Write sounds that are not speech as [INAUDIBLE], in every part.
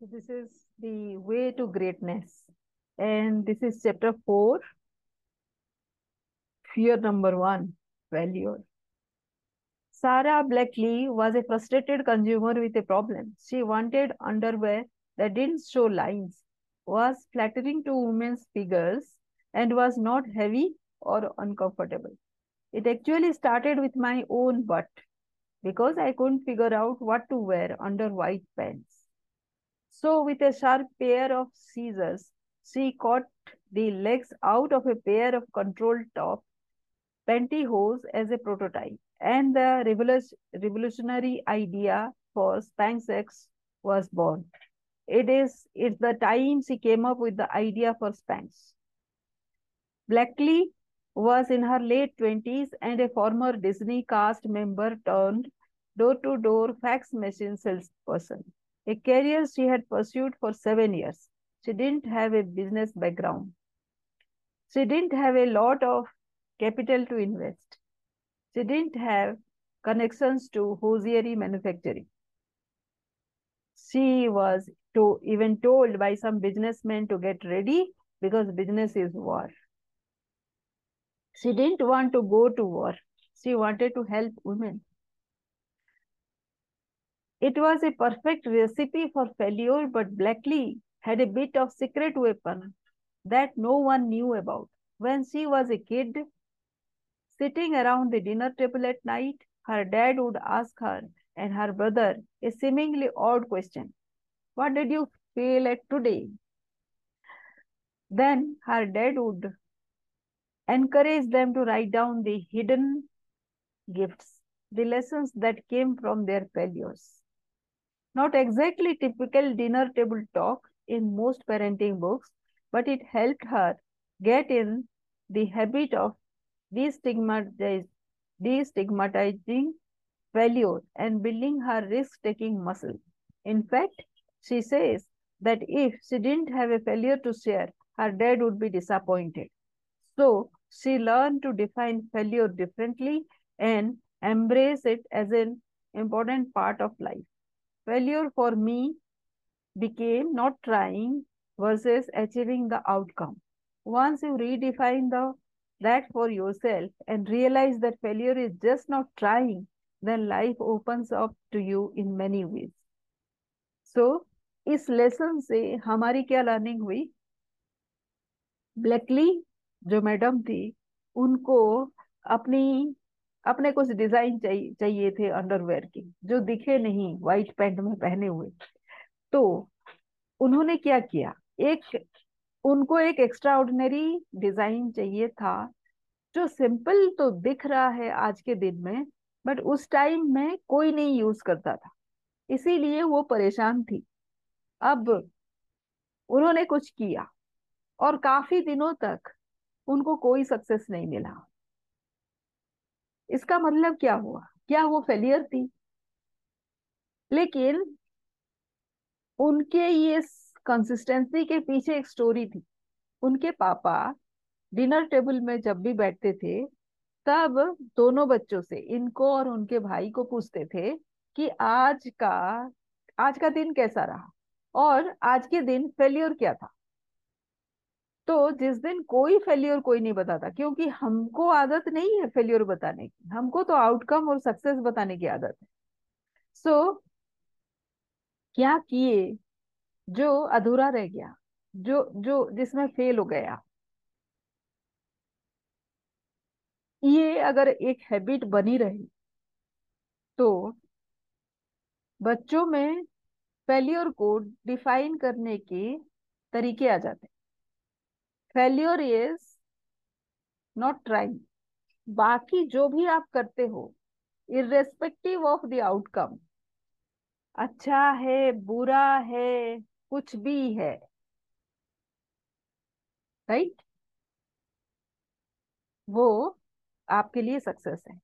This is the way to greatness. And this is chapter 4, fear number 1, failure. Sarah Blakely was a frustrated consumer with a problem. She wanted underwear that didn't show lines, was flattering to women's figures, and was not heavy or uncomfortable. It actually started with my own butt because I couldn't figure out what to wear under white pants. So, with a sharp pair of scissors, she cut the legs out of a pair of controlled top pantyhose as a prototype. And the revolutionary idea for Spanx was born. It is it's the time she came up with the idea for Spanx. Blakely was in her late 20s and a former Disney cast member turned door-to-door fax machine salesperson a career she had pursued for seven years. She didn't have a business background. She didn't have a lot of capital to invest. She didn't have connections to hosiery manufacturing. She was to, even told by some businessmen to get ready because business is war. She didn't want to go to war. She wanted to help women. It was a perfect recipe for failure, but Blakely had a bit of secret weapon that no one knew about. When she was a kid, sitting around the dinner table at night, her dad would ask her and her brother a seemingly odd question. What did you fail at today? Then her dad would encourage them to write down the hidden gifts, the lessons that came from their failures. Not exactly typical dinner table talk in most parenting books, but it helped her get in the habit of destigmatizing failure and building her risk-taking muscle. In fact, she says that if she didn't have a failure to share, her dad would be disappointed. So she learned to define failure differently and embrace it as an important part of life Failure for me became not trying versus achieving the outcome. Once you redefine the that for yourself and realize that failure is just not trying, then life opens up to you in many ways. So, इस lesson से हमारी क्या learning हुई ब्लैकली जो madam थी उनको अपनी अपने कुछ डिज़ाइन चाहिए चाहिए थे अंडरवेयर के, जो दिखे नहीं व्हाइट पैंट में पहने हुए। तो उन्होंने क्या किया? एक, उनको एक एक्स्ट्रा ऑर्डिनरी डिज़ाइन चाहिए था, जो सिंपल तो दिख रहा है आज के दिन में बट उस टाइम में कोई नहीं यूज़ करता था। इसीलिए वो परेशान थी। अब उन्होंने कुछ किया, और काफ़ी दिनों तक उनको कोई सक्सेस नहीं मिला। इसका मतलब क्या हुआ? क्या वो फेलियर थी? लेकिन उनके ये कंसिस्टेंसी के पीछे एक स्टोरी थी। उनके पापा डिनर टेबल में जब भी बैठते थे, तब दोनों बच्चों से, इनको और उनके भाई को पूछते थे कि आज का आज का दिन कैसा रहा? और आज के दिन फेलियर क्या था? तो जिस दिन कोई फेलियर कोई नहीं बताता क्योंकि हमको आदत नहीं है फेलियर बताने की। हमको तो आउटकम और सक्सेस बताने की आदत है। सो so, क्या किए जो अधूरा रह गया जो जो जिसमें फेल हो गया? ये अगर एक हैबिट बनी रही तो बच्चों में फेलियर को डिफाइन करने के तरीके आ जाते हैं। फेल्योर इज़ नॉट ट्राइंग बाकी जो भी आप करते हो इरेस्पेक्टिव ऑफ़ द आउटकम अच्छा है, बुरा है, कुछ भी है राइट right? वो आपके लिए सक्सेस है।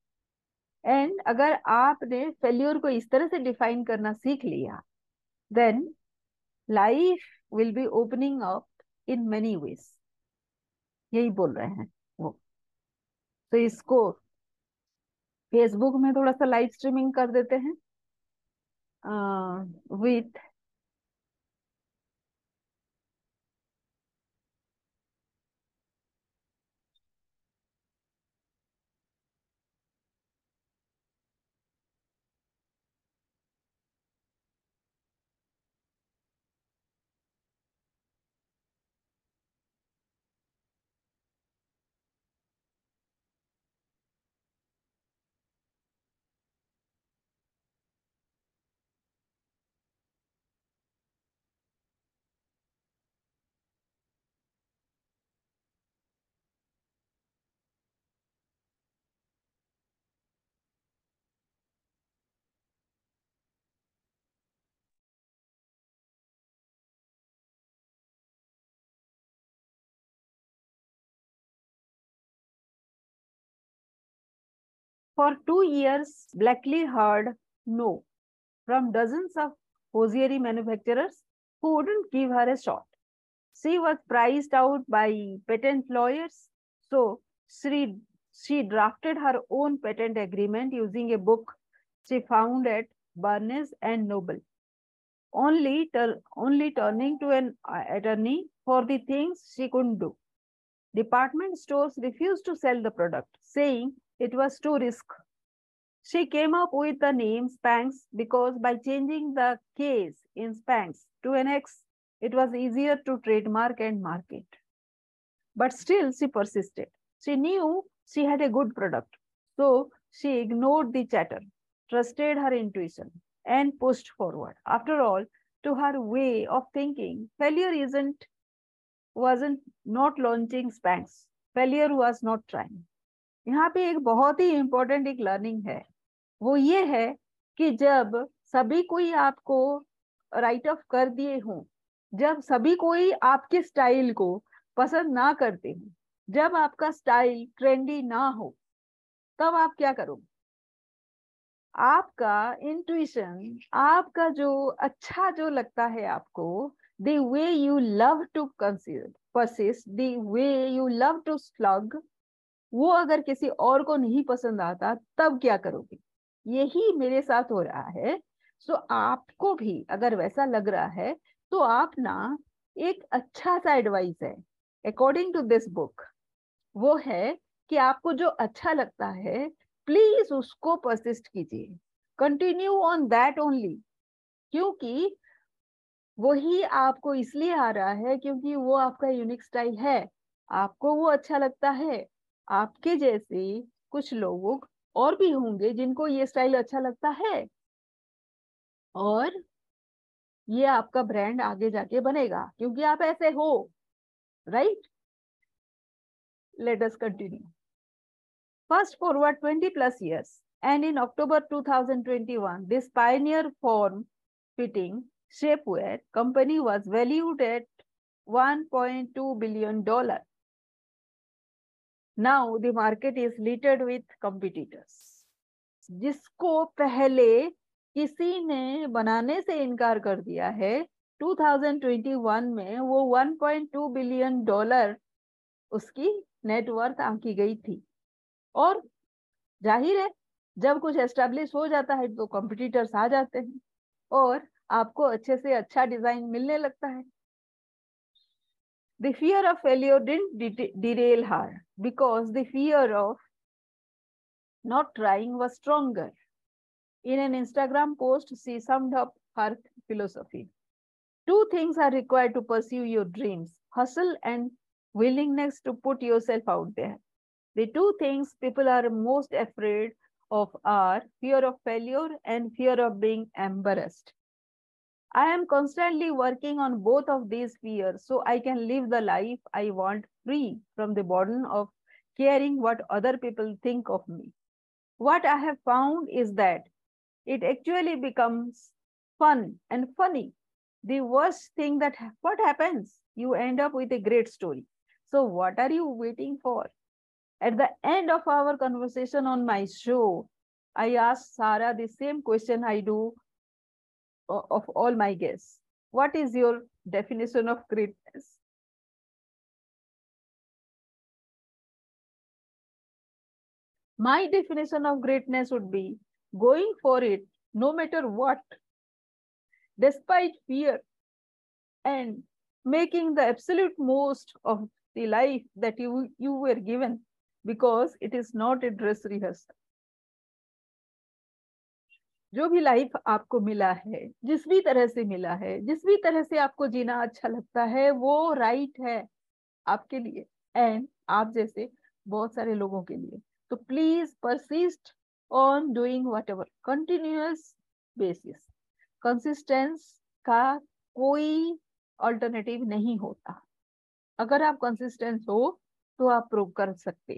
एंड अगर आपने फेल्योर को इस तरह से डिफाइन करना सीख लिया then life will be opening up in many ways यही बोल रहे हैं वो। तो इसको फेसबुक में थोड़ा सा लाइव स्ट्रीमिंग कर देते हैं with For two years, Blakely heard no from dozens of hosiery manufacturers who wouldn't give her a shot. She was priced out by patent lawyers, so she, she drafted her own patent agreement using a book she found at Barnes and Noble. Only, only turning to an uh, attorney for the things she couldn't do. Department stores refused to sell the product, saying it was too risk. She came up with the name Spanx because by changing the case in Spanx to an X, it was easier to trademark and market. But still, she persisted. She knew she had a good product. So she ignored the chatter, trusted her intuition, and pushed forward. After all, to her way of thinking, failure isn't wasn't not launching Spanx. Failure was not trying. यहाँ पे एक बहुत ही important एक learning है। वो ये है कि जब सभी कोई आपको राइट ऑफ़ कर दिए हों, जब सभी कोई आपके स्टाइल को पसंद ना करते हो, जब आपका स्टाइल ट्रेंडी ना हो, तब आप क्या करोगे? आपका इंट्यूशन आपका जो अच्छा जो लगता है आपको the way you love to consider persist the way you love to slug वो अगर किसी और को नहीं पसंद आता, तब क्या करोगे? यही मेरे साथ हो रहा है। सो आपको भी अगर वैसा लग रहा है तो आप ना एक अच्छा सा एडवाइस है अकॉर्डिंग टू दिस बुक वो है कि आपको जो अच्छा लगता है प्लीज़ उसको परसिस्ट कीजिए। कंटिन्यू ऑन दैट ओनली क्योंकि वही आपको इसलिए आ रहा है क्योंकि वो आपका यूनिक स्टाइल है। आपको वो अच्छा लगता है आपके जैसे कुछ लोग और भी होंगे जिनको ये स्टाइल अच्छा लगता है। और ये आपका ब्रांड आगे जाके बनेगा, क्योंकि आप ऐसे हो right let us continue fast forward 20 plus years and in October 2021 this pioneer form fitting shapewear company was valued at 1.2 billion dollar now, the market is littered with competitors. जिसको पहले किसी ने बनाने से इनकार कर दिया है 2021 में वो 1.2 बिलियन डॉलर उसकी नेटवर्थ आंकी गई थी। और ज़ाहिर है, जब कुछ एस्टेब्लिश हो जाता है तो कॉम्पिटिटर्स आ जाते हैं और आपको अच्छे से अच्छा डिज़ाइन मिलने लगता है। The fear of failure didn't derail her because the fear of not trying was stronger. In an Instagram post, she summed up her philosophy. Two things are required to pursue your dreams hustle and willingness to put yourself out there. The two things people are most afraid of are fear of failure and fear of being embarrassed. I am constantly working on both of these fears so I can live the life I want free from the burden of caring what other people think of me. What I have found is that it actually becomes fun and funny. The worst thing that what happens, you end up with a great story. So what are you waiting for? At the end of our conversation on my show, I asked Sarah the same question I do of all my guests. What is your definition of greatness? My definition of greatness would be going for it no matter what, despite fear, and making the absolute most of the life that you, you were given because it is not a dress rehearsal. जो भी life आपको मिला है, जिस भी तरह से मिला है, जिस भी तरह से आपको जीना अच्छा लगता है, वो राइट है आपके लिए एंड आप जैसे बहुत सारे लोगों के लिए। तो please persist on doing whatever, continuous basis consistence का कोई अल्टरनेटिव नहीं होता। अगर आप कंसिस्टेंस हो तो आप प्रूव कर सकते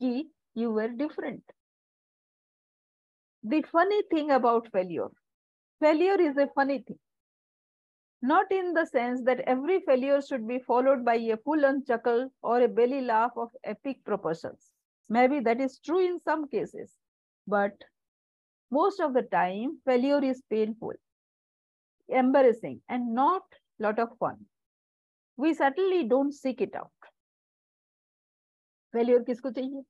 कि you were different the funny thing about failure failure is a funny thing not in the sense that every failure should be followed by a full-on chuckle or a belly laugh of epic proportions. Maybe that is true in some cases, but most of the time failure is painful, embarrassing, and not lot of fun. We certainly don't seek it out. Failure किसको चाहिए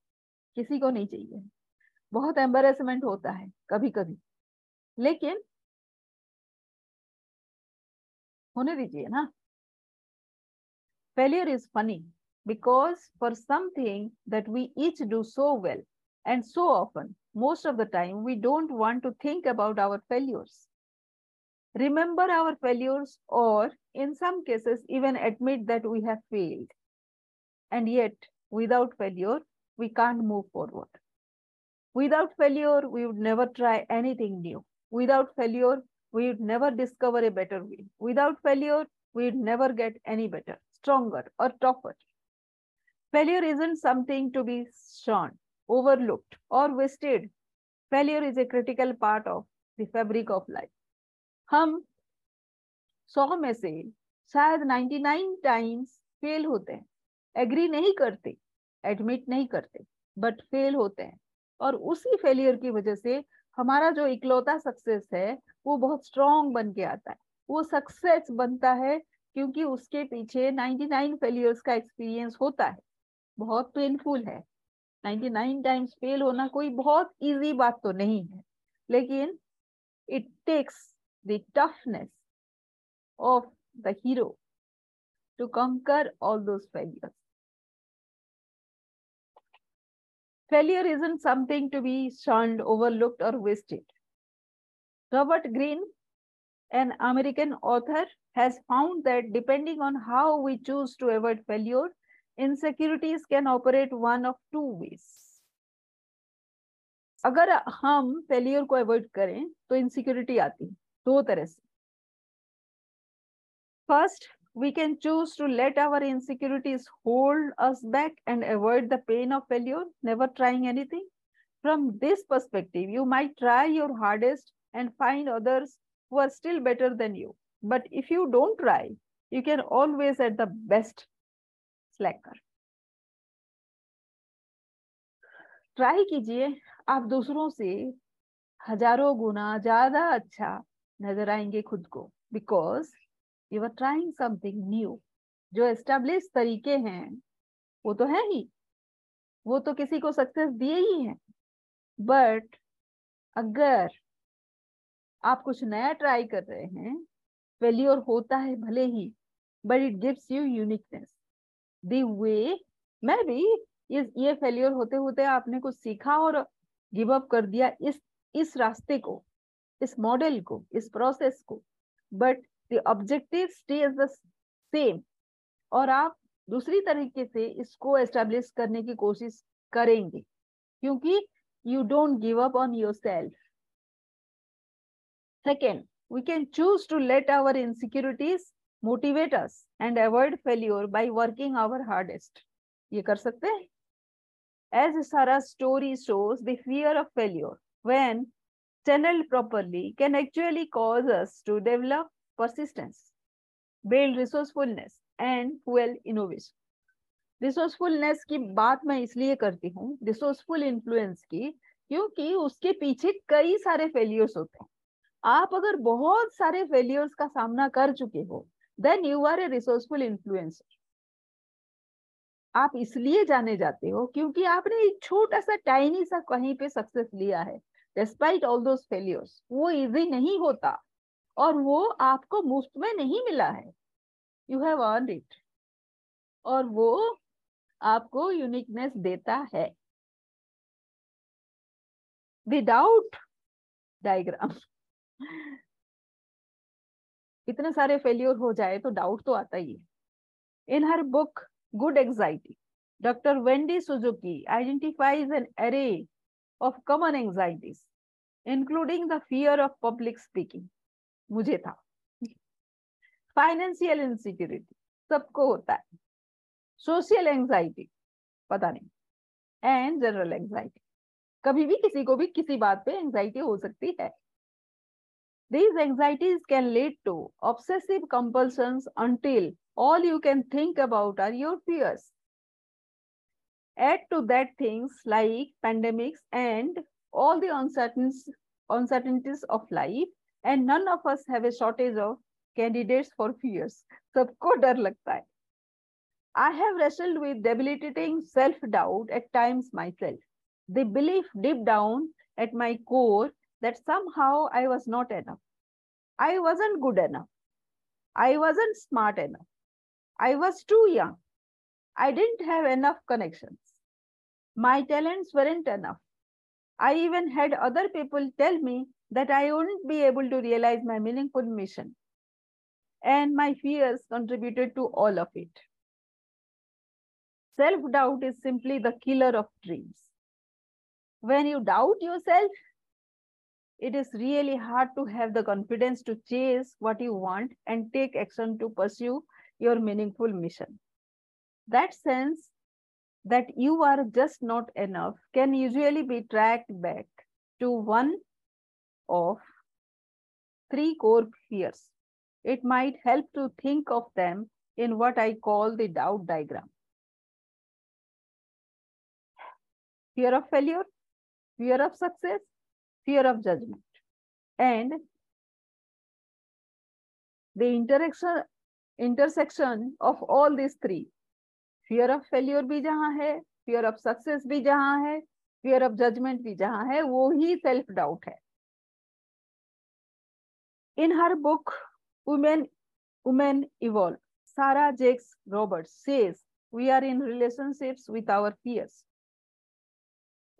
किसी को नहीं चाहिए बहुत एम्बेसमेंट होता है कभी कभी लेकिन होने दीजिए ना। Failure is funny because for something that we each do so well and so often most of the time we don't want to think about our failures remember our failures or in some cases even admit that we have failed and yet without failure we can't move forward without failure we would never try anything new without failure we would never discover a better way. Without failure, we would never get any better, stronger, or tougher. Failure isn't something to be shunned, overlooked, or wasted. Failure is a critical part of the fabric of life. हम सौ में से शायद 99 times fail होते हैं agree नहीं करते admit नहीं करते बट फेल होते हैं और उसी फेलियर की वजह से हमारा जो इकलौता सक्सेस है, वो बहुत स्ट्रॉन्ग बन के आता है। वो सक्सेस बनता है क्योंकि उसके पीछे 99 फेलियर्स का एक्सपीरियंस होता है। बहुत पेनफुल है। 99 टाइम्स फेल होना कोई बहुत इजी बात तो नहीं है। लेकिन it takes the toughness of the hero to conquer all those failures. Failure isn't something to be shunned, overlooked, or wasted. Robert Greene, an American author, has found that depending on how we choose to avoid failure, insecurities can operate one of two ways. अगर हम failure को avoid करें तो insecurity आती है दो तरह से first we can choose to let our insecurities hold us back and avoid the pain of failure, never trying anything. From this perspective, you might try your hardest and find others who are still better than you. But if you don't try, you can always at the best slacker. Try कीजिए आप दूसरों से हजारों गुना ज्यादा अच्छा नजर आएंगे खुद को because you are trying something new जो एस्टेब्लिश तरीके हैं, वो तो है ही। वो तो किसी को सक्सेस दिए ही हैं। बट अगर आप कुछ नया ट्राई कर रहे हैं फेल्योर होता है भले ही but it gives you uniqueness the way मैं ये ये फेल्योर होते होते आपने कुछ सीखा और गिव अप कर दिया इस इस रास्ते को, इस मॉडल को, इस प्रोसेस को। But objective stays the same और आप दूसरी तरीके से इसको एस्टेब्लिश करने की कोशिश करेंगे क्योंकि don't give up on yourself second we can choose to let our insecurities motivate us and avoid failure by working our hardest ये कर सकते हैं as Sarah's story shows the fear of failure when channeled properly can actually cause us to develop persistence, build resourcefulness and fuel innovation. Resourcefulness की बात मैं इसलिए करती हूँ रिसोर्सफुल इन्फ्लुएंस की क्योंकि उसके पीछे कई सारे फेलियर्स होते हैं। आप अगर बहुत सारे फेलियर्स का सामना कर चुके हो then you are a resourceful influencer आप इसलिए जाने जाते हो क्योंकि आपने एक छोटा सा टाइनी सा कहीं पे सक्सेस लिया है डिस्पाइट ऑल दोस फेलियर्स वो इजी नहीं होता। और वो आपको मुफ़्त में नहीं मिला है। यू हैव अर्न इट और वो आपको यूनिकनेस देता है। विदाउट डायग्राम इतने सारे फेल्योर हो जाए तो डाउट तो आता ही है। In her book good anxiety doctor Wendy Suzuki identifies an array of common anxieties including the fear of public speaking मुझे था। फाइनेंशियल इनसिक्योरिटी सबको होता है। सोशल एंजाइटी पता नहीं। एंड जनरल एंजाइटी कभी भी किसी को भी किसी बात पे एंजाइटी हो सकती है। These anxieties can lead to obsessive compulsion until all you can think about are your fears add to that things like pandemics and all the of life and none of us have a shortage of candidates for fears. सबको डर लगता है. I have wrestled with debilitating self-doubt at times myself. The belief deep down at my core that somehow I was not enough. I wasn't good enough. I wasn't smart enough. I was too young. I didn't have enough connections. My talents weren't enough. I even had other people tell me that I wouldn't be able to realize my meaningful mission. And my fears contributed to all of it. Self doubt is simply the killer of dreams. When you doubt yourself, it is really hard to have the confidence to chase what you want and take action to pursue your meaningful mission. That sense that you are just not enough can usually be tracked back to one of three core fears. It might help to think of them in what I call the doubt diagram. Fear of failure, fear of success, fear of judgment. And the intersection of all these three fear of failure भी जहाँ है fear of success भी जहाँ है fear of judgement भी जहाँ है, वो ही सेल्फ डाउट है। In her book women women evolve Sarah Jakes Roberts says we are in relationships with our fears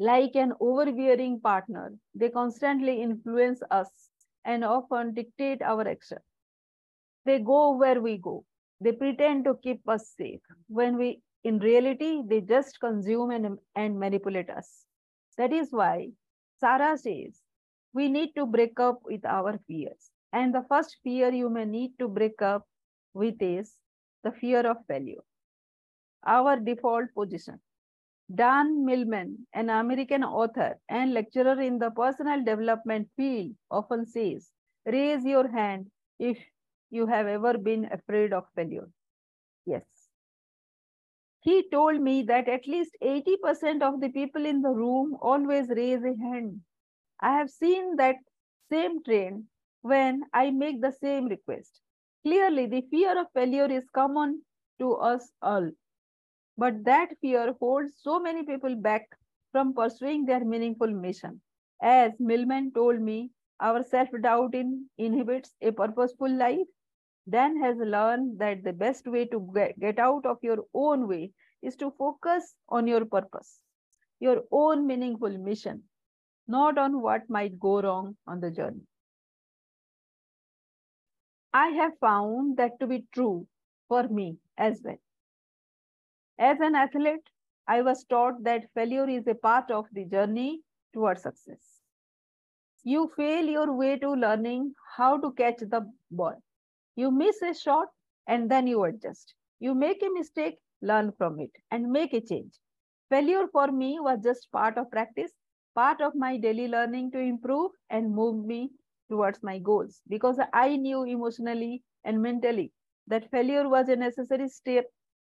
like an overbearing partner they constantly influence us and of dictate our action they go where we go they pretend to keep us safe when we, in reality, they just consume and, and manipulate us. That is why Sarah says we need to break up with our fears. And the first fear you may need to break up with is the fear of failure. Our default position. Dan Millman, an American author and lecturer in the personal development field, often says, raise your hand if you have ever been afraid of failure? Yes. He told me that at least 80% of the people in the room always raise a hand. I have seen that same trend when I make the same request. Clearly, the fear of failure is common to us all. But that fear holds so many people back from pursuing their meaningful mission. As Millman told me, our self doubt in, inhibits a purposeful life Dan has learned that the best way to get out of your own way is to focus on your purpose, your own meaningful mission, not on what might go wrong on the journey. I have found that to be true for me as well. As an athlete, I was taught that failure is a part of the journey towards success. You fail your way to learning how to catch the ball. You miss a shot and then you adjust. You make a mistake, learn from it, and make a change. Failure for me was just part of practice, part of my daily learning to improve and move me towards my goals because I knew emotionally and mentally that failure was a necessary step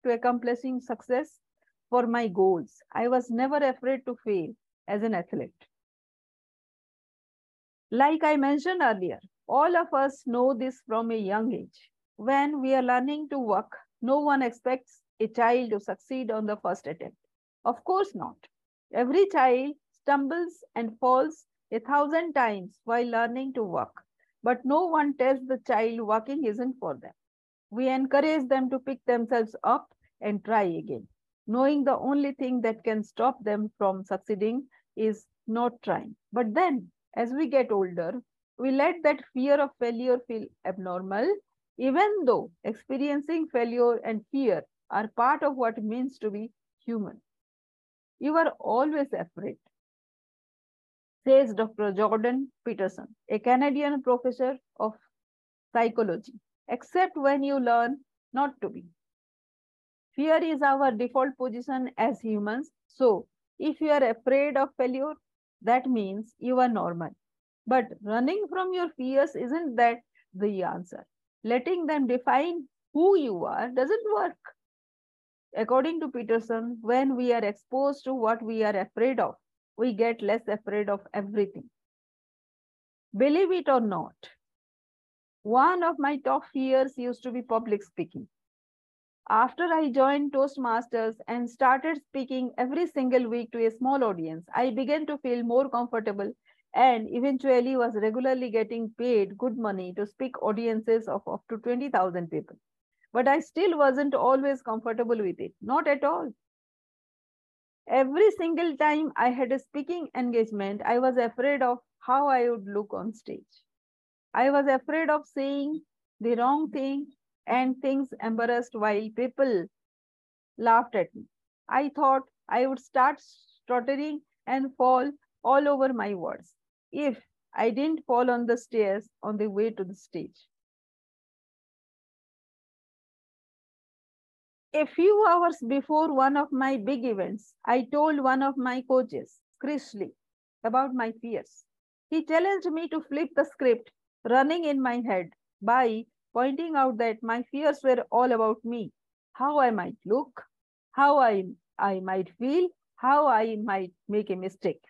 to accomplishing success for my goals. I was never afraid to fail as an athlete. Like I mentioned earlier, all of us know this from a young age. When we are learning to walk, no one expects a child to succeed on the first attempt. Of course not. Every child stumbles and falls a thousand times while learning to walk, but no one tells the child walking isn't for them. We encourage them to pick themselves up and try again, knowing the only thing that can stop them from succeeding is not trying. But then, as we get older, we let that fear of failure feel abnormal, even though experiencing failure and fear are part of what it means to be human. You are always afraid, says Dr. Jordan Peterson, a Canadian professor of psychology, except when you learn not to be. Fear is our default position as humans. So, if you are afraid of failure, that means you are normal. But running from your fears isn't that the answer. Letting them define who you are doesn't work. According to Peterson, when we are exposed to what we are afraid of, we get less afraid of everything. Believe it or not, one of my top fears used to be public speaking. After I joined Toastmasters and started speaking every single week to a small audience, I began to feel more comfortable and eventually was regularly getting paid good money to speak audiences of up to 20,000 people. But I still wasn't always comfortable with it, not at all. Every single time I had a speaking engagement, I was afraid of how I would look on stage. I was afraid of saying the wrong thing and things embarrassed while people laughed at me. I thought I would start stuttering and fall all over my words if I didn't fall on the stairs on the way to the stage. A few hours before one of my big events, I told one of my coaches, Chris Lee, about my fears. He challenged me to flip the script running in my head by pointing out that my fears were all about me, how I might look, how I, I might feel, how I might make a mistake.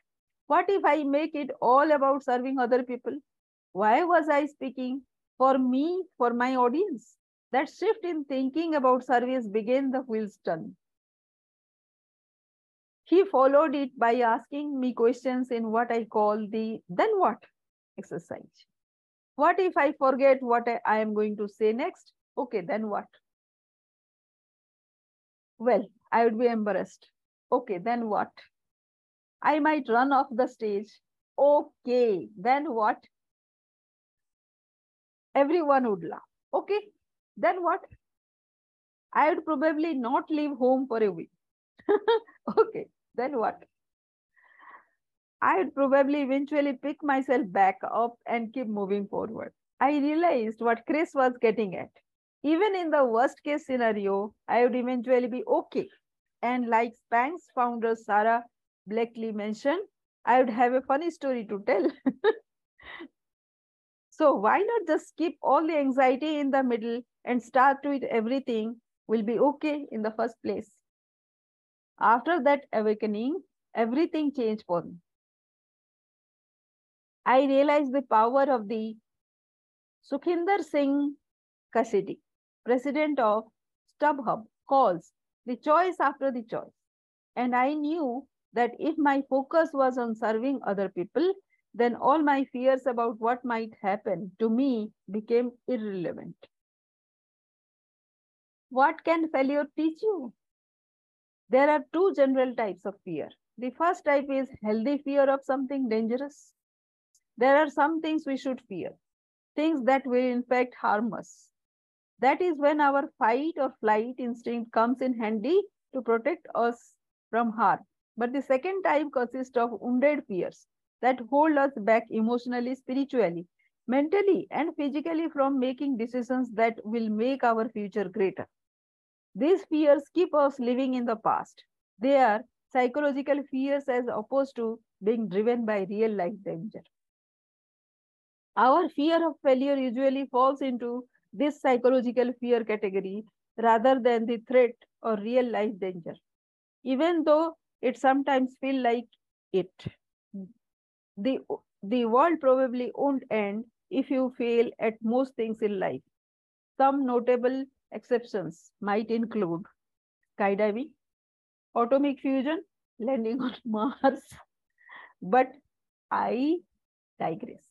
What if I make it all about serving other people? Why was I speaking for me, for my audience? That shift in thinking about service began the wheels turning. He followed it by asking me questions in what I call the then what exercise. What if I forget what I am going to say next? Okay, then what? Well, I would be embarrassed. Okay, then what? I might run off the stage. Okay, then what? Everyone would laugh. Okay, then what? I would probably not leave home for a week. [LAUGHS] okay, then what? I'd probably eventually pick myself back up and keep moving forward. I realized what Chris was getting at. Even in the worst case scenario, I would eventually be okay. And like Spanx founder Sarah Blakely mentioned, I would have a funny story to tell. [LAUGHS] so why not just keep all the anxiety in the middle and start with everything will be okay in the first place. After that awakening, everything changed for me. I realized the power of the Sukhinder Singh Cassidy, president of StubHub, calls the choice after the choice. And I knew that if my focus was on serving other people, then all my fears about what might happen to me became irrelevant. What can failure teach you? There are two general types of fear. The first type is healthy fear of something dangerous. There are some things we should fear, things that will in fact harm us. That is when our fight or flight instinct comes in handy to protect us from harm. But the second type consists of wounded fears that hold us back emotionally, spiritually, mentally, and physically from making decisions that will make our future greater. These fears keep us living in the past. They are psychological fears as opposed to being driven by real life danger. Our fear of failure usually falls into this psychological fear category rather than the threat or real life danger, even though it sometimes feel like it. The, the world probably won't end if you fail at most things in life. Some notable exceptions might include skydiving, atomic fusion, landing on [LAUGHS] Mars. But I digress.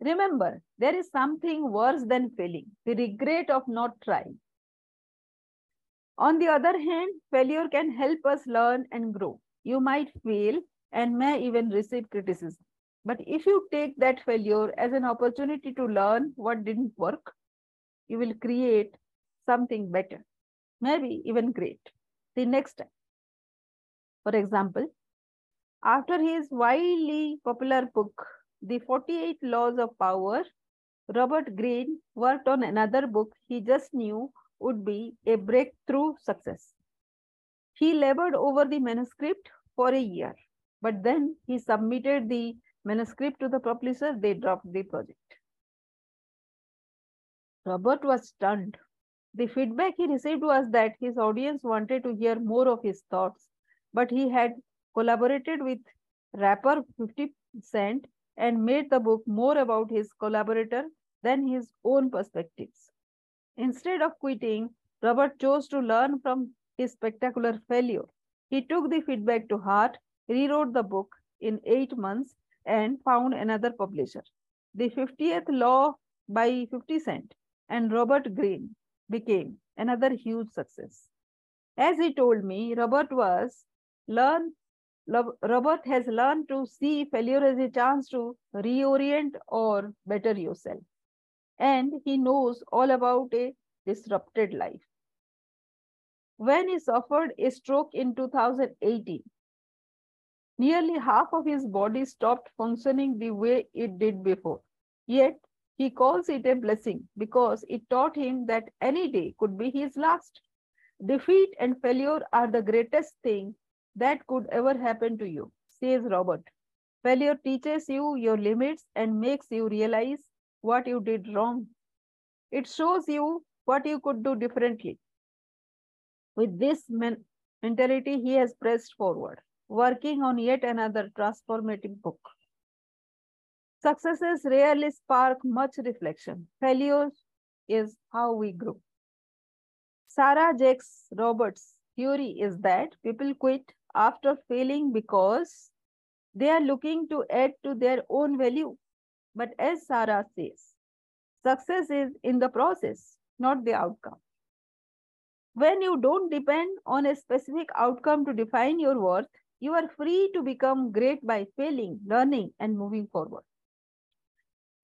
Remember, there is something worse than failing, the regret of not trying. On the other hand, failure can help us learn and grow. You might fail and may even receive criticism. But if you take that failure as an opportunity to learn what didn't work, you will create something better, maybe even great, the next time. For example, after his widely popular book, the 48 Laws of Power, Robert Greene worked on another book he just knew would be a breakthrough success. He labored over the manuscript for a year, but then he submitted the manuscript to the publisher. They dropped the project. Robert was stunned. The feedback he received was that his audience wanted to hear more of his thoughts, but he had collaborated with rapper 50 Cent, and made the book more about his collaborator than his own perspectives. Instead of quitting, Robert chose to learn from his spectacular failure. He took the feedback to heart, rewrote the book in eight months, and found another publisher. The 50th Law by 50 Cent and Robert Greene became another huge success. As he told me, Robert was learn Robert has learned to see failure as a chance to reorient or better yourself. And he knows all about a disrupted life. When he suffered a stroke in 2018, nearly half of his body stopped functioning the way it did before. Yet, he calls it a blessing because it taught him that any day could be his last. Defeat and failure are the greatest thing that could ever happen to you, says Robert. Failure teaches you your limits and makes you realize what you did wrong. It shows you what you could do differently. With this men mentality, he has pressed forward, working on yet another transformative book. Successes rarely spark much reflection. Failure is how we grow. Sarah Jakes Roberts' theory is that people quit after failing because they are looking to add to their own value. But as Sarah says, success is in the process, not the outcome. When you don't depend on a specific outcome to define your worth, you are free to become great by failing, learning, and moving forward.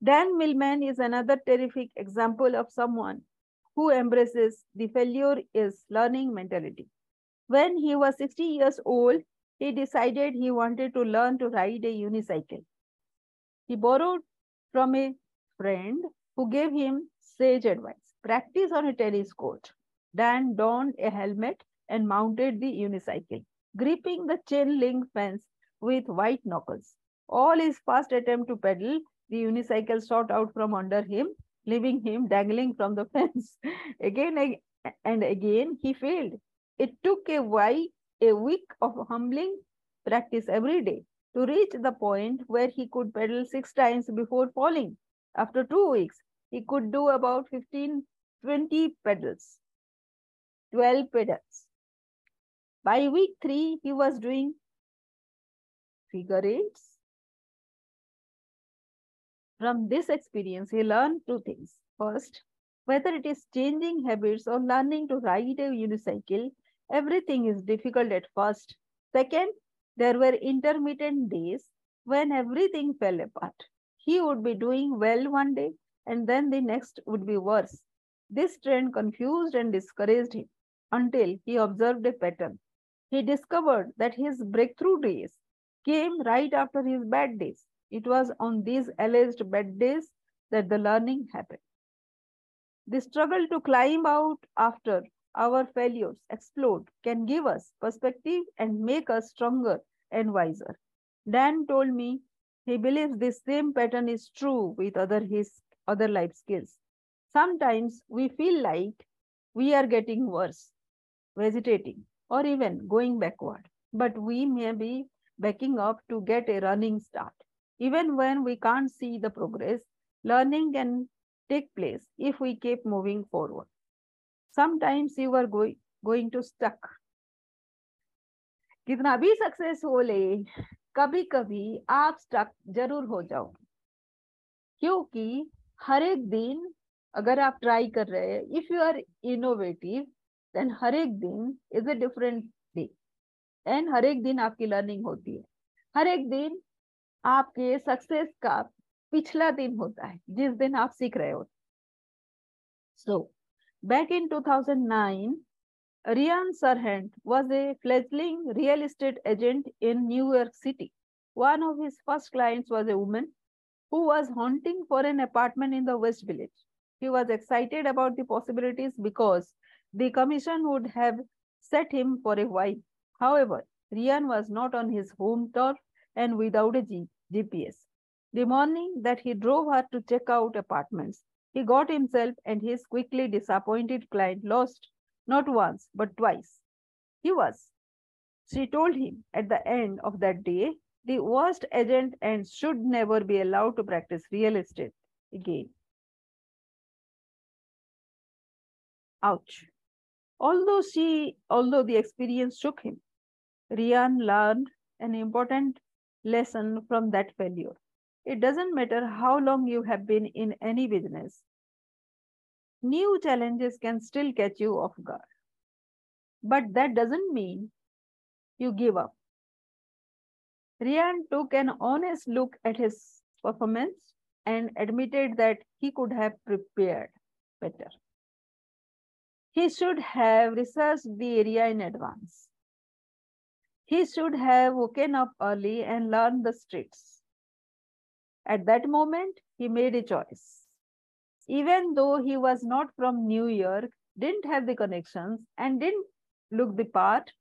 Dan Millman is another terrific example of someone who embraces the failure is learning mentality. When he was 60 years old, he decided he wanted to learn to ride a unicycle. He borrowed from a friend who gave him sage advice. Practice on a tennis court. Dan donned a helmet and mounted the unicycle, gripping the chain link fence with white knuckles. All his first attempt to pedal, the unicycle shot out from under him, leaving him dangling from the [LAUGHS] fence. again and again, he failed. It took a, while, a week of humbling practice every day to reach the point where he could pedal six times before falling. After two weeks, he could do about 15, 20 pedals, 12 pedals. By week three, he was doing figure eights. From this experience, he learned two things. First, whether it is changing habits or learning to ride a unicycle, Everything is difficult at first. Second, there were intermittent days when everything fell apart. He would be doing well one day and then the next would be worse. This trend confused and discouraged him until he observed a pattern. He discovered that his breakthrough days came right after his bad days. It was on these alleged bad days that the learning happened. The struggle to climb out after our failures explode can give us perspective and make us stronger and wiser. Dan told me he believes this same pattern is true with other his other life skills. Sometimes we feel like we are getting worse, vegetating, or even going backward, but we may be backing up to get a running start. Even when we can't see the progress, learning can take place if we keep moving forward. Sometimes you are going going to stuck. कितना भी success हो ले कभी कभी आप stuck ज़रूर हो जाओ क्योंकि हर एक दिन अगर आप ट्राई कर रहे हैं if you are innovative then हर एक दिन is a different day and हर एक दिन आपकी लर्निंग होती है। हर एक दिन आपके सक्सेस का पिछला दिन होता है जिस दिन आप सीख रहे होते so so, Back in 2009, Ryan Serhant was a fledgling real estate agent in New York City. One of his first clients was a woman who was hunting for an apartment in the West Village. He was excited about the possibilities because the commission would have set him for a wife. However, Ryan was not on his home turf and without a G GPS. The morning that he drove her to check out apartments, he got himself and his quickly disappointed client lost not once but twice. He was She told him at the end of that day, the worst agent and should never be allowed to practice real estate again. Ouch. Although she, although the experience shook him, Ryan learned an important lesson from that failure. It doesn't matter how long you have been in any business, new challenges can still catch you off guard. But that doesn't mean you give up. Ryan took an honest look at his performance and admitted that he could have prepared better. He should have researched the area in advance. He should have woken up early and learned the streets. At that moment, he made a choice. Even though he was not from New York, didn't have the connections, and didn't look the part,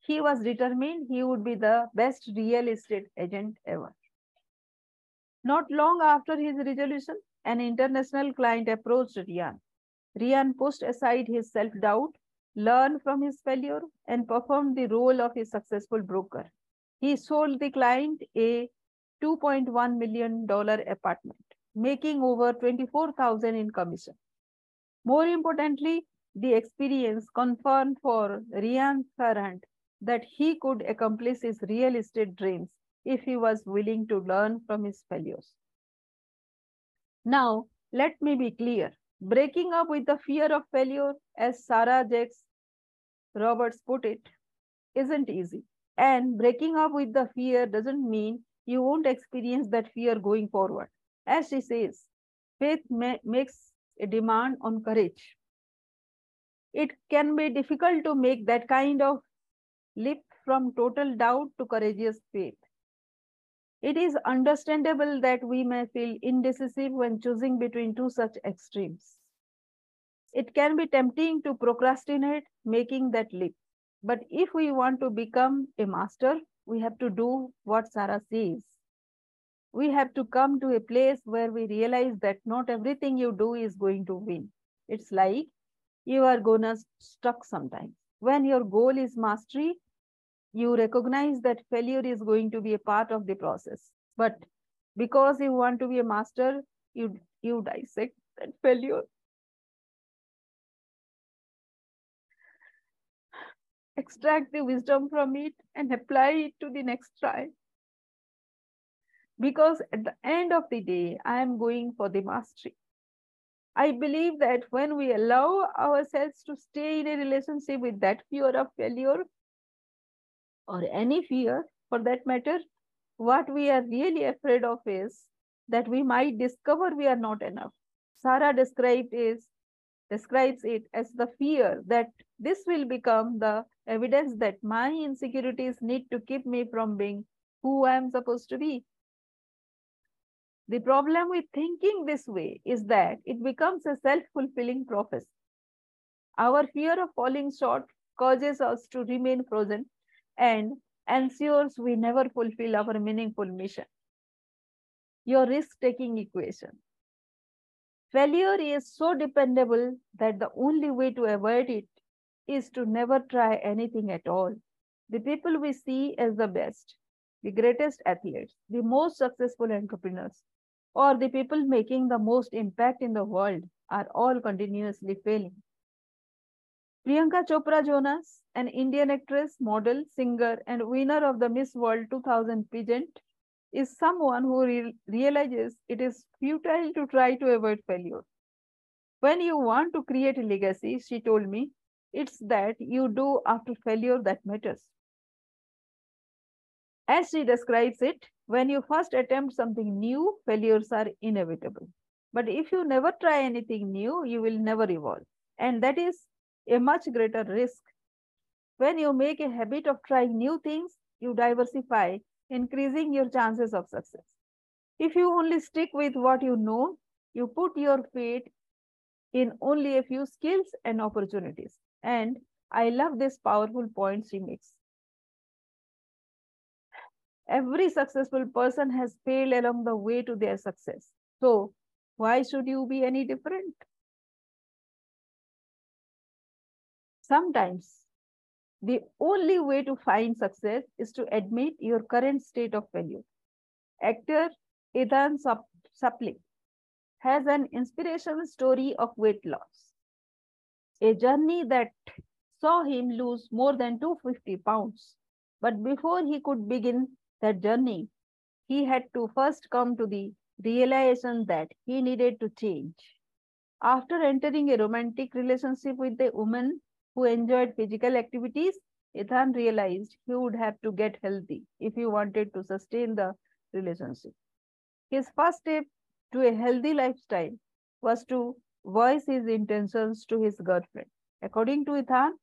he was determined he would be the best real estate agent ever. Not long after his resolution, an international client approached Ryan. Ryan pushed aside his self doubt, learned from his failure, and performed the role of a successful broker. He sold the client a $2.1 million apartment, making over 24,000 in commission. More importantly, the experience confirmed for Ryan Serhant that he could accomplish his real estate dreams if he was willing to learn from his failures. Now, let me be clear. Breaking up with the fear of failure, as Sarah Jakes Roberts put it, isn't easy. And breaking up with the fear doesn't mean you won't experience that fear going forward. As she says, faith ma makes a demand on courage. It can be difficult to make that kind of leap from total doubt to courageous faith. It is understandable that we may feel indecisive when choosing between two such extremes. It can be tempting to procrastinate making that leap. But if we want to become a master, we have to do what Sarah says. We have to come to a place where we realize that not everything you do is going to win. It's like you are gonna stuck sometimes. When your goal is mastery, you recognize that failure is going to be a part of the process. But because you want to be a master, you, you dissect that failure. Extract the wisdom from it and apply it to the next try. Because at the end of the day, I am going for the mastery. I believe that when we allow ourselves to stay in a relationship with that fear of failure, or any fear for that matter, what we are really afraid of is that we might discover we are not enough. Sarah described is describes it as the fear that this will become the evidence that my insecurities need to keep me from being who I am supposed to be. The problem with thinking this way is that it becomes a self-fulfilling prophecy. Our fear of falling short causes us to remain frozen and ensures we never fulfill our meaningful mission. Your risk taking equation. Failure is so dependable that the only way to avoid it is to never try anything at all. The people we see as the best, the greatest athletes, the most successful entrepreneurs, or the people making the most impact in the world are all continuously failing. Priyanka Chopra Jonas, an Indian actress, model, singer, and winner of the Miss World 2000 pageant, is someone who re realizes it is futile to try to avoid failure. When you want to create a legacy, she told me, it's that you do after failure that matters. As she describes it, when you first attempt something new, failures are inevitable. But if you never try anything new, you will never evolve. And that is a much greater risk. When you make a habit of trying new things, you diversify, increasing your chances of success. If you only stick with what you know, you put your fate in only a few skills and opportunities. And I love this powerful point she makes. Every successful person has failed along the way to their success. So, why should you be any different? Sometimes The only way to find success is to admit your current state of failure. Actor Ethan Suplee has an inspirational story of weight loss, a journey that saw him lose more than 250 pounds. But before he could begin that journey, he had to first come to the realization that he needed to change. After entering a romantic relationship with a woman who enjoyed physical activities, Ethan realized he would have to get healthy if he wanted to sustain the relationship. His first step to a healthy lifestyle was to voice his intentions to his girlfriend. According to Ethan,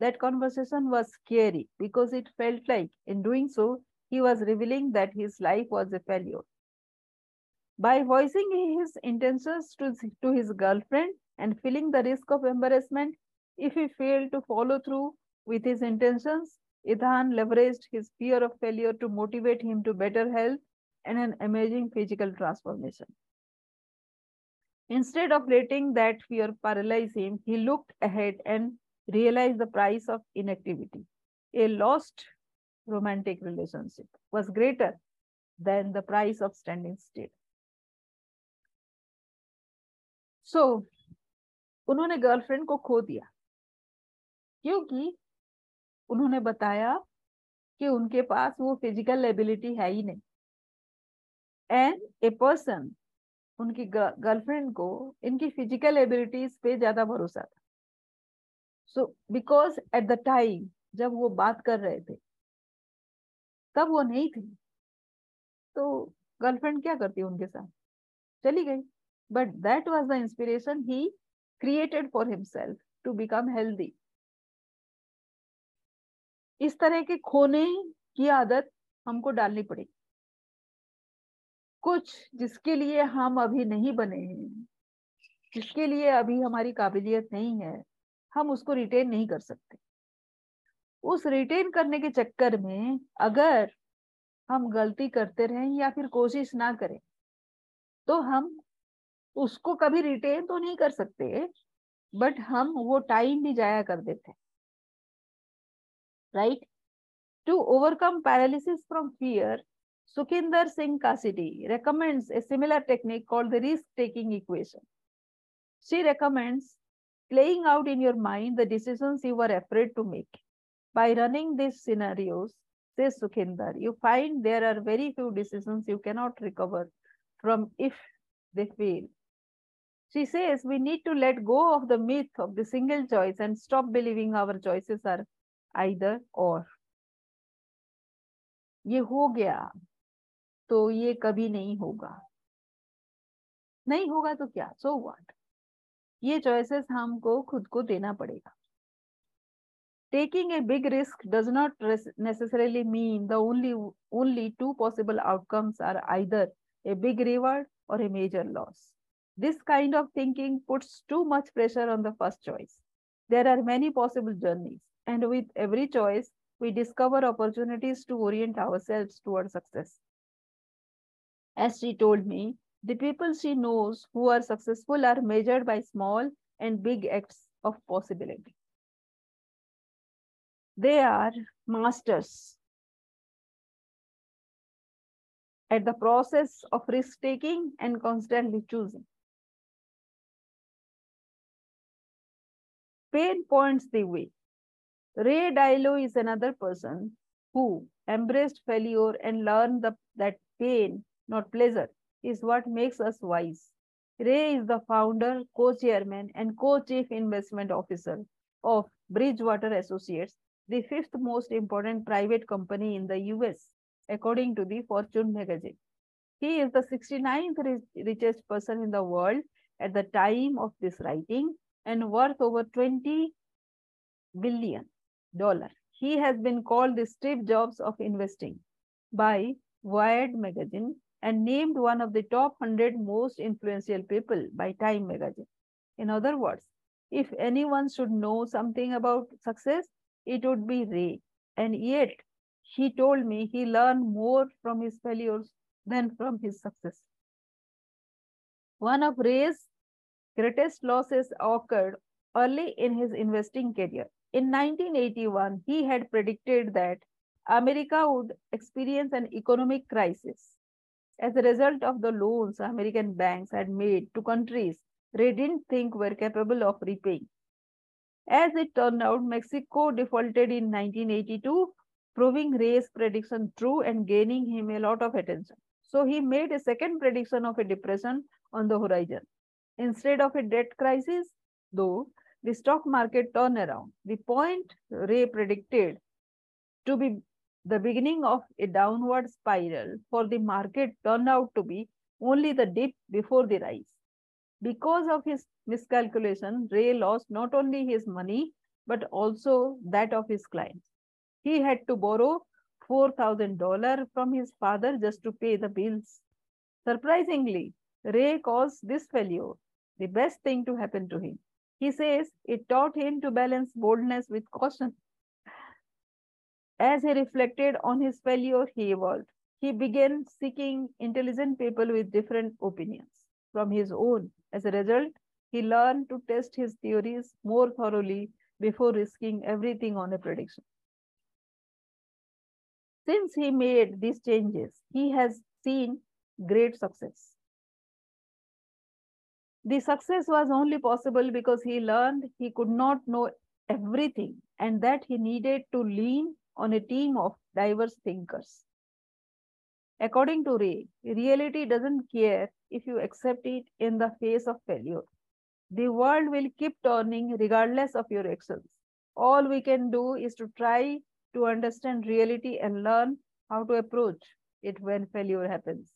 that conversation was scary because it felt like, in doing so, he was revealing that his life was a failure. By voicing his intentions to, to his girlfriend and feeling the risk of embarrassment if he failed to follow through with his intentions, Ethan leveraged his fear of failure to motivate him to better health and an amazing physical transformation. Instead of letting that fear paralyze him, he looked ahead and realized the price of inactivity. A lost romantic relationship was greater than the price of standing still. So, उन्होंने girlfriend को खो दिया क्योंकि उन्होंने बताया कि उनके पास वो फिजिकल एबिलिटी है ही नहीं एंड ए पर्सन उनकी गर्लफ्रेंड को इनकी फ़िज़िकल एबिलिटीज पे ज़्यादा भरोसा था। So because at the time जब वो बात कर रहे थे, तब वो नहीं थी। तो गर्लफ्रेंड क्या करती उनके साथ? चली गई। But that was the inspiration he created for himself to become healthy इस तरह के खोने की आदत हमको डालनी पड़ेगी कुछ जिसके लिए हम अभी नहीं बने हैं, जिसके लिए अभी हमारी काबिलियत नहीं है, हम उसको रिटेन नहीं कर सकते। उस रिटेन करने के चक्कर में अगर हम गलती करते रहें या फिर कोशिश ना करें तो हम उसको कभी रिटेन तो नहीं कर सकते बट हम वो टाइम भी जाया कर देते right to overcome paralysis from fear Sukhinder Singh Cassidy recommends a similar technique called the risk-taking equation. She recommends playing out in your mind the decisions you were afraid to make. By running these scenarios, says Sukhinder, you find there are very few decisions you cannot recover from if they fail. She says we need to let go of the myth of the single choice and stop believing our choices are either or. ये हो गया तो ये कभी नहीं होगा। नहीं होगा तो क्या? सो so वॉट ये चॉइसेस हमको खुद को देना पड़ेगा। Taking a big risk does not necessarily mean the only only two possible outcomes are either a big reward or a major loss this kind of thinking puts too much pressure on the first choice there are many possible journeys and with every choice we discover opportunities to orient ourselves toward success as she told me, the people she knows who are successful are measured by small and big acts of possibility. They are masters at the process of risk taking and constantly choosing. Pain points the way. Ray Dalio is another person who embraced failure and learned the, that pain not pleasure, is what makes us wise. Ray is the founder, co-chairman, and co-chief investment officer of Bridgewater Associates, the fifth most important private company in the US, according to the Fortune magazine. He is the 69th richest person in the world at the time of this writing and worth over 20 billion dollar. He has been called the Steve Jobs of investing by Wired magazine and named one of the top 100 most influential people by Time magazine. In other words, if anyone should know something about success, it would be Ray. And yet, he told me he learned more from his failures than from his success. One of Ray's greatest losses occurred early in his investing career. In 1981, he had predicted that America would experience an economic crisis as a result of the loans American banks had made to countries they didn't think were capable of repaying. As it turned out, Mexico defaulted in 1982, proving Ray's prediction true and gaining him a lot of attention. So he made a second prediction of a depression on the horizon. Instead of a debt crisis, though, the stock market turned around. The point Ray predicted to be the beginning of a downward spiral for the market turned out to be only the dip before the rise. Because of his miscalculation, Ray lost not only his money, but also that of his clients. He had to borrow $4,000 from his father just to pay the bills. Surprisingly, Ray calls this failure the best thing to happen to him. He says it taught him to balance boldness with caution. As he reflected on his failure, he evolved. He began seeking intelligent people with different opinions from his own. As a result, he learned to test his theories more thoroughly before risking everything on a prediction. Since he made these changes, he has seen great success. The success was only possible because he learned he could not know everything and that he needed to lean on a team of diverse thinkers. According to Ray, reality doesn't care if you accept it in the face of failure. The world will keep turning regardless of your actions. All we can do is to try to understand reality and learn how to approach it when failure happens.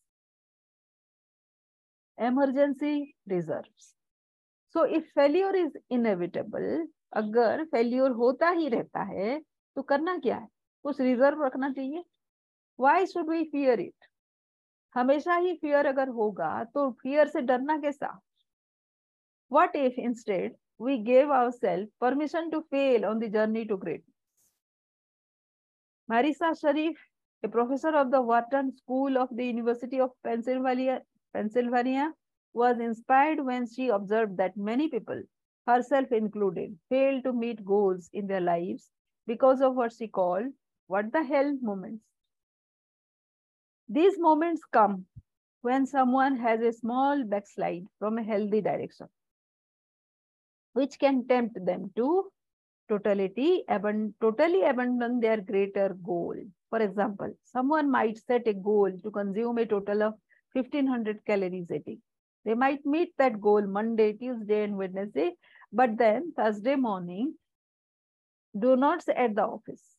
Emergency reserves. So if failure is inevitable, अगर failure होता ही रहता है तो करना क्या है? कुछ reserve रखना चाहिए। Why should we fear it हमेशा ही फियर अगर होगा तो फियर से डरना कैसा? What if instead we gave ourself permission to fail on the journey to great Marissa Sharif a professor of the Wharton school of the university of Pennsylvania Pennsylvania was inspired when she observe that many people herself included fail to meet goals in their life because of what she called what the hell moments. These moments come when someone has a small backslide from a healthy direction, which can tempt them to totality, abandon, totally abandon their greater goal. For example, someone might set a goal to consume a total of 1500 calories a day. They might meet that goal Monday, Tuesday, and Wednesday, but then Thursday morning, donuts at the office.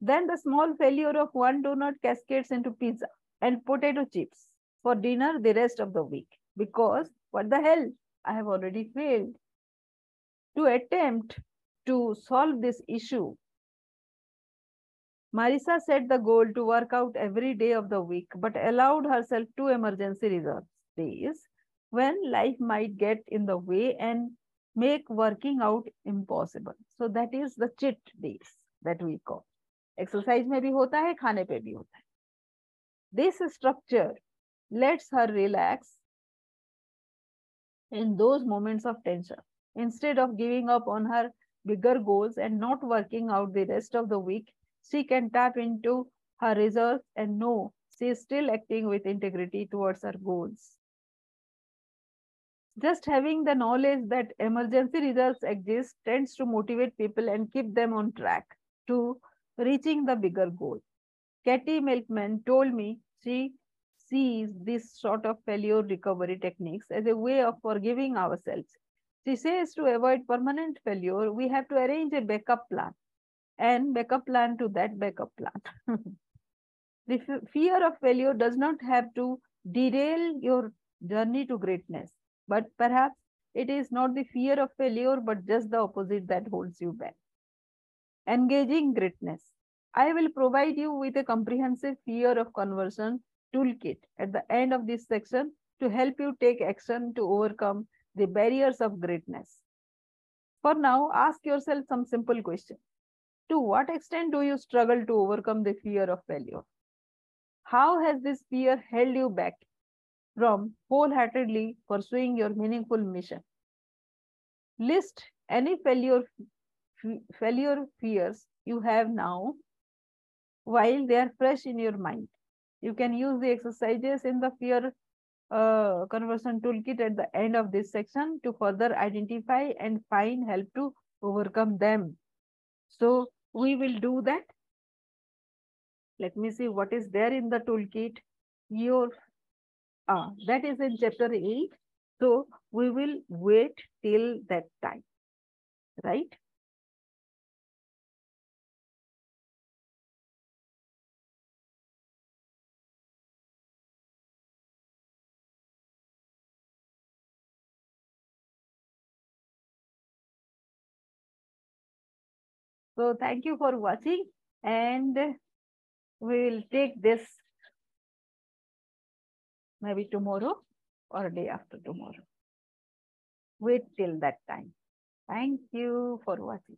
Then the small failure of one donut cascades into pizza and potato chips for dinner the rest of the week. Because what the hell? I have already failed. To attempt to solve this issue, Marissa set the goal to work out every day of the week, but allowed herself two emergency reserve days when life might get in the way and make working out impossible. So that is the chit days that we call. Exercise में भी होता है खाने पे भी होता है this structure let's her relax in those moments of tension. Instead of giving up on her bigger goals and not working out the rest of the week, she can tap into her reserves and know she is still acting with integrity towards her goals. Just having the knowledge that emergency results exist tends to motivate people and keep them on track to reaching the bigger goal. Katy Milkman told me she sees this sort of failure recovery techniques as a way of forgiving ourselves. She says to avoid permanent failure, we have to arrange a backup plan and backup plan to that backup plan. [LAUGHS] the fear of failure does not have to derail your journey to greatness, but perhaps it is not the fear of failure, but just the opposite that holds you back. Engaging greatness. I will provide you with a comprehensive fear of conversion toolkit at the end of this section to help you take action to overcome the barriers of greatness. For now, ask yourself some simple questions. To what extent do you struggle to overcome the fear of failure? How has this fear held you back from wholeheartedly pursuing your meaningful mission? List any failure failure fears you have now while they are fresh in your mind. You can use the exercises in the fear uh, conversion toolkit at the end of this section to further identify and find help to overcome them. So we will do that. Let me see what is there in the toolkit. Your uh, that is in chapter 8. So we will wait till that time, right? So thank you for watching and we will take this maybe tomorrow or day after tomorrow. Wait till that time. Thank you for watching.